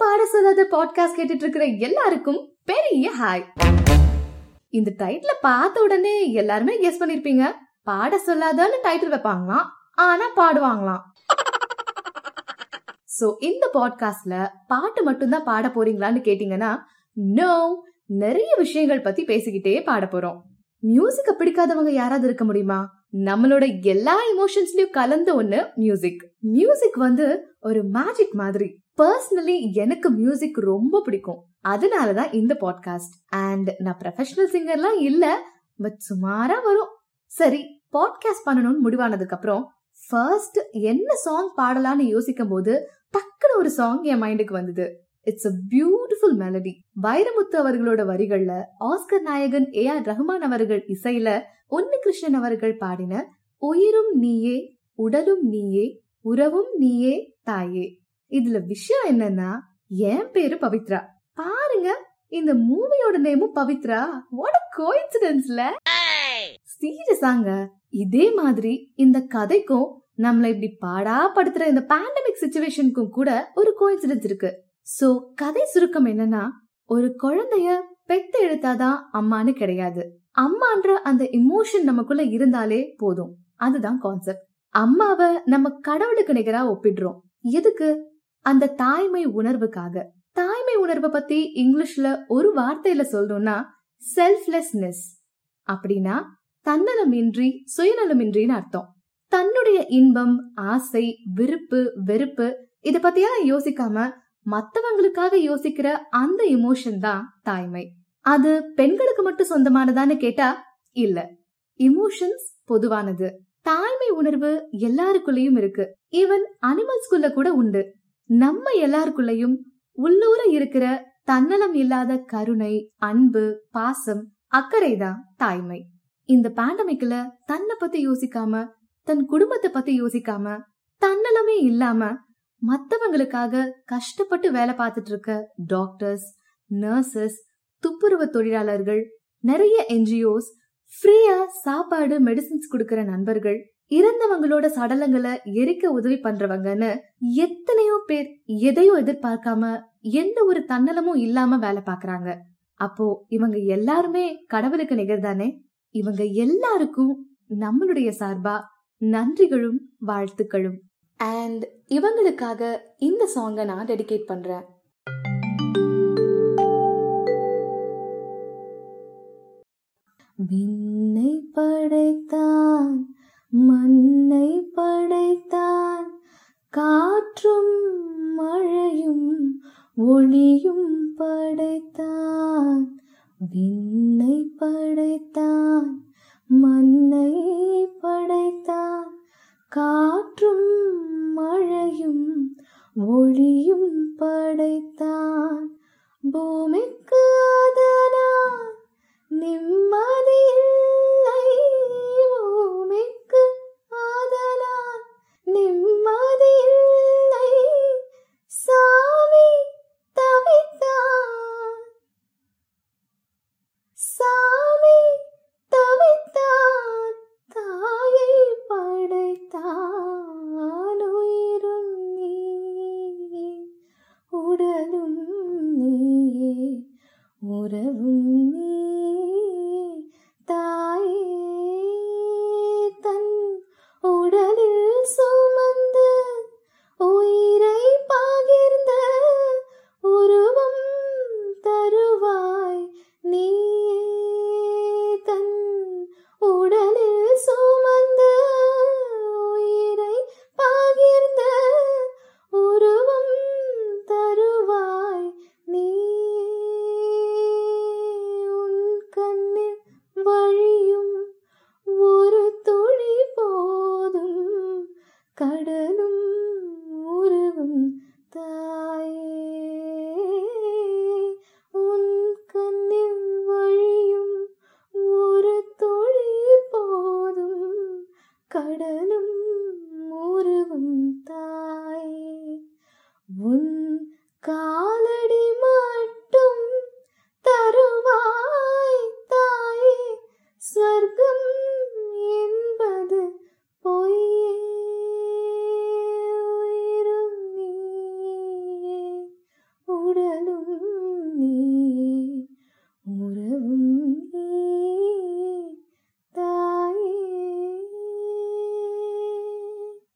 பாட சொல்லாத பாட்காஸ்ட் கேட்டுட்டு இருக்கிற எல்லாருக்கும் பெரிய ஹாய் இந்த டைட்டில பார்த்த உடனே எல்லாருமே கெஸ் பண்ணிருப்பீங்க. பாட சொல்லாதான்னு டைட்டில் வைப்பாங்களாம் ஆனா பாடுவாங்களாம். சோ இந்த பாட்காஸ்ட்ல பாட்டு மட்டும்தான் பாட போறீங்களான்னு கேட்டீங்கன்னா நோ நிறைய விஷயங்கள் பத்தி பேசிக்கிட்டே பாட போறோம். மியூசிக்க பிடிக்காதவங்க யாராவது இருக்க முடியுமா? நம்மளோட எல்லா எமோஷன்ஸ்லயும் கலந்த ஒண்ணு மியூசிக் மியூசிக் வந்து ஒரு மேஜிக் மாதிரி. பர்சனலி எனக்கு மியூசிக் ரொம்ப பிடிக்கும். அதனால தான் இந்த பாட்காஸ்ட் அண்ட் நான் ப்ரொஃபஷனல் சிங்கர்லாம் இல்ல பட் சுமாரா வரும். சரி பாட்காஸ்ட் பண்ணணும்னு முடிவானதுக்கு அப்புறம் ஃபர்ஸ்ட் என்ன சாங் பாடலாம்னு யோசிக்கும் போது டக்குனு ஒரு சாங் என் மைண்டுக்கு வந்தது. It's a beautiful melody Vairamuthu அவர்களோட வரிகள்ல ஆஸ்கர் நாயகன் ஏ ஆர் ரஹ்மான் அவர்கள் இசையில ஒன்னு கிருஷ்ணன் அவர்கள் பாடின உயிரும் நீயே உடலும் நீயே உறவும் நீயே தாயே. இதுல விஷயம் என்னன்னா என் பேரு பவித்ரா. பாருங்க இந்த மூவியோட நேமும் பவித்ரா. வாட் அ சீரியஸாங்க இதே மாதிரி இந்த கதைக்கும் நம்மள இப்படி பாடா படுத்துற இந்த பேண்டமிக் சுச்சுவேஷனுக்கும் கூட ஒரு கோயின்சிடென்ஸ் இருக்கு. சோ கதை சுருக்கம் என்னன்னா ஒரு குழந்தைய பெத்து எடுத்தாதான் அம்மான்னு கிடையாது. அம்மான்ற அந்த இமோஷன் நமக்குள்ள இருந்தாலே போதும். அதுதான் கான்செப்ட் அம்மாவை நம்ம கடவுளுக்கு நிகரா ஒப்பிடுறோம். எதுக்கு? அந்த தாய்மை உணர்வுக்காக. தாய்மை உணர்வை பத்தி இங்கிலீஷ்ல ஒரு வார்த்தையில சொல்லணும்னா செல்ஃப்லெஸ்னஸ் அப்படின்னா தன்னலமின்றி சுயநலமின்றின்னு அர்த்தம். தன்னுடைய இன்பம் ஆசை விருப்பு வெறுப்பு இத பத்தியெல்லாம் யோசிக்காம மத்தவங்களுக்காக யோசிக்கிற அந்த இமோஷன் தான் தாய்மை. அது பெண்களுக்கு மட்டும் சொந்தமானதான்னு கேட்டா இல்ல. இமோஷன்ஸ் பொதுவானது. தாய்மை உணர்வு எல்லாருக்குள்ளயும் இருக்கு. ஈவன் அனிமல்ஸ்குள்ள கூட உண்டு. நம்ம எல்லாருக்குள்ளயும் உள்ளூர இருக்கிற தன்னலம் இல்லாத கருணை அன்பு பாசம் அக்கறை தான் தாய்மை. இந்த பேண்டமிக்ல தன்னை பத்தி யோசிக்காம தன் குடும்பத்தை பத்தி யோசிக்காம தன்னலமே இல்லாம மத்தவங்களுக்காக கஷ்டப்பட்டு வேலை பார்த்துட்டு இருக்க டாக்டர்ஸ் நர்சஸ் துப்புரவு தொழிலாளர்கள் நிறைய என்ஜிஓஸ் ஃப்ரீயா சாப்பாடு மெடிசின்ஸ் கொடுக்கற நண்பர்கள் இறந்தவங்களோட சடலங்களை எரிக்க உதவி பண்றவங்கன்னு எத்தனையோ பேர் எதையும் எதிர்பார்க்காம எந்த ஒரு தன்னலமும் இல்லாம வேலை பாக்குறாங்க. அப்போ இவங்க எல்லாருமே கடவுளுக்கு நிகர்தானே? இவங்க எல்லாருக்கும் நம்மளுடைய சார்பா நன்றிகளும் வாழ்த்துக்களும். அண்ட் இவங்களுக்காக இந்த சாங்கை நான் டெடிகேட் பண்றேன். விண்ணை படைத்தான் மண்ணை படைத்தான். காற்றும் மழையும் ஒளியும் படைத்தான். விண்ணை படைத்தான் மண்ணை படைத்தான். காற்றும் மழையும் ஒளியும் படைத்தான். பூமிக்கு அதனால் நிம்மதியில்லை பூமிக்கு அதனால் நிம்மதியில்லை. சாமி தவித்தான் சாமி தவித்தான் தாயை படைத்தான் உயிரும் நீயே உடலும் நீயே உறவும் காலடி மட்டும் தருவாய் தாயே. ஸ்வர்க்கம் என்பது பொய்யே.